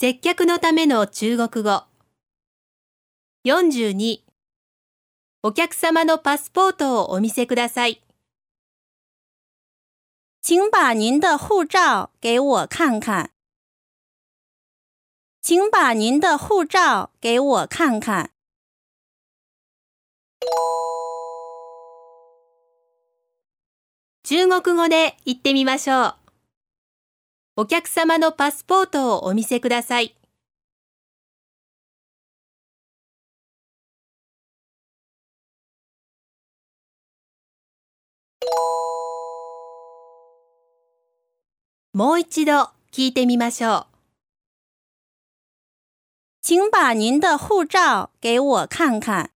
接客のための中国語。42お客様のパスポートをお見せください。请把您的护照给我看看。请把您的护照给我看看。中国語で言ってみましょう。お客様のパスポートをお見せください。もう一度聞いてみましょう。请把您的护照给我看看。